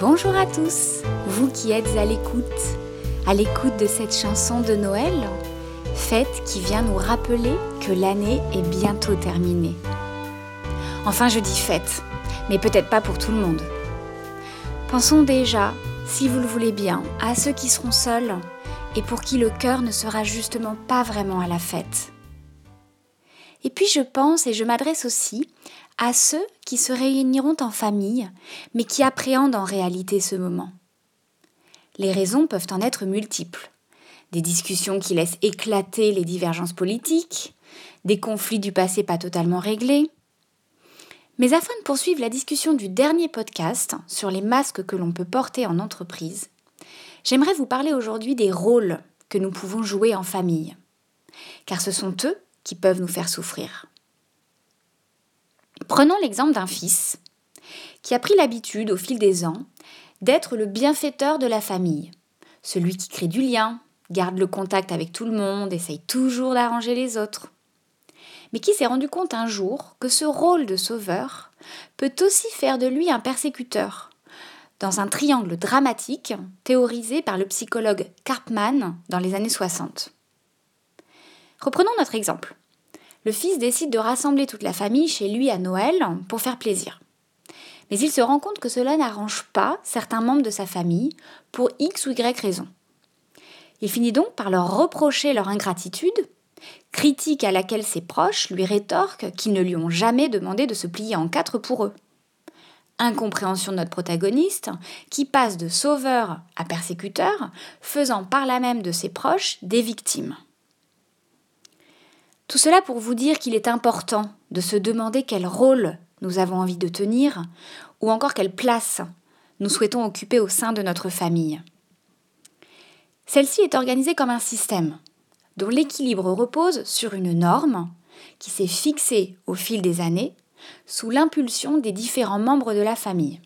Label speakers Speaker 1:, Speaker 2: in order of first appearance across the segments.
Speaker 1: Bonjour à tous, vous qui êtes à l'écoute, à l'écoute de cette chanson de Noël, fête qui vient nous rappeler que l'année est bientôt terminée. Enfin, je dis fête, mais peut-être pas pour tout le monde. Pensons déjà, si vous le voulez bien, à ceux qui seront seuls et pour qui le cœur ne sera justement pas vraiment à la fête. Et puis je pense et je m'adresse aussi à ceux qui se réuniront en famille, mais qui appréhendent en réalité ce moment. Les raisons peuvent en être multiples. Des discussions qui laissent éclater les divergences politiques, des conflits du passé pas totalement réglés. Mais afin de poursuivre la discussion du dernier podcast sur les masques que l'on peut porter en entreprise, j'aimerais vous parler aujourd'hui des rôles que nous pouvons jouer en famille. Car ce sont eux qui peuvent nous faire souffrir. Prenons l'exemple d'un fils qui a pris l'habitude au fil des ans d'être le bienfaiteur de la famille, celui qui crée du lien, garde le contact avec tout le monde, essaye toujours d'arranger les autres, mais qui s'est rendu compte un jour que ce rôle de sauveur peut aussi faire de lui un persécuteur, dans un triangle dramatique théorisé par le psychologue Karpman dans les années 60. Reprenons notre exemple. Le fils décide de rassembler toute la famille chez lui à Noël pour faire plaisir. Mais il se rend compte que cela n'arrange pas certains membres de sa famille pour X ou Y raison. Il finit donc par leur reprocher leur ingratitude, critique à laquelle ses proches lui rétorquent qu'ils ne lui ont jamais demandé de se plier en quatre pour eux. Incompréhension de notre protagoniste, qui passe de sauveur à persécuteur, faisant par là même de ses proches des victimes. Tout cela pour vous dire qu'il est important de se demander quel rôle nous avons envie de tenir ou encore quelle place nous souhaitons occuper au sein de notre famille. Celle-ci est organisée comme un système dont l'équilibre repose sur une norme qui s'est fixée au fil des années sous l'impulsion des différents membres de la famille.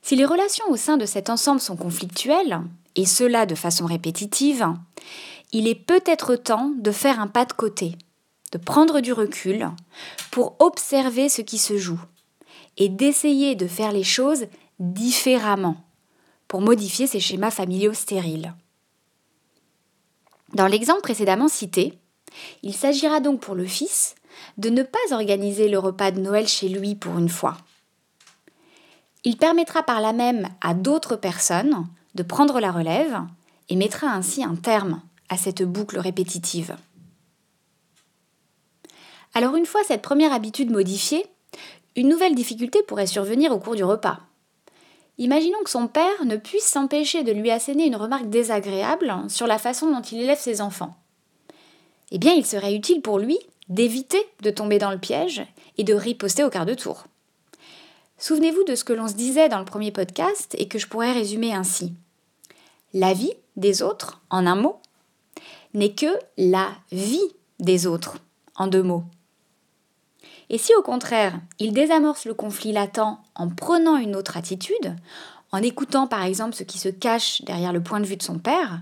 Speaker 1: Si les relations au sein de cet ensemble sont conflictuelles, et cela de façon répétitive, il est peut-être temps de faire un pas de côté, de prendre du recul pour observer ce qui se joue et d'essayer de faire les choses différemment pour modifier ces schémas familiaux stériles. Dans l'exemple précédemment cité, il s'agira donc pour le fils de ne pas organiser le repas de Noël chez lui pour une fois. Il permettra par là même à d'autres personnes de prendre la relève et mettra ainsi un terme à cette boucle répétitive. Alors une fois cette première habitude modifiée, une nouvelle difficulté pourrait survenir au cours du repas. Imaginons que son père ne puisse s'empêcher de lui asséner une remarque désagréable sur la façon dont il élève ses enfants. Eh bien, il serait utile pour lui d'éviter de tomber dans le piège et de riposter au quart de tour. Souvenez-vous de ce que l'on se disait dans le premier podcast et que je pourrais résumer ainsi. La vie des autres, en un mot, n'est que la vie des autres, en deux mots. Et si au contraire, il désamorce le conflit latent en prenant une autre attitude, en écoutant par exemple ce qui se cache derrière le point de vue de son père,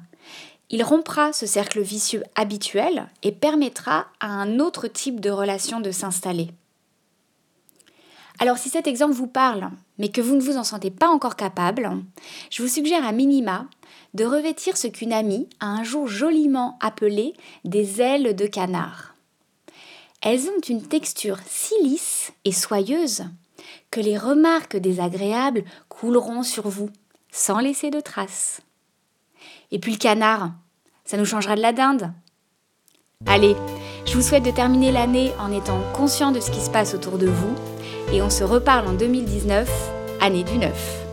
Speaker 1: il rompra ce cercle vicieux habituel et permettra à un autre type de relation de s'installer. Alors si cet exemple vous parle, mais que vous ne vous en sentez pas encore capable, je vous suggère à minima de revêtir ce qu'une amie a un jour joliment appelé des ailes de canard. Elles ont une texture si lisse et soyeuse que les remarques désagréables couleront sur vous, sans laisser de traces. Et puis le canard, ça nous changera de la dinde. Allez, je vous souhaite de terminer l'année en étant conscient de ce qui se passe autour de vous et on se reparle en 2019, année du 9.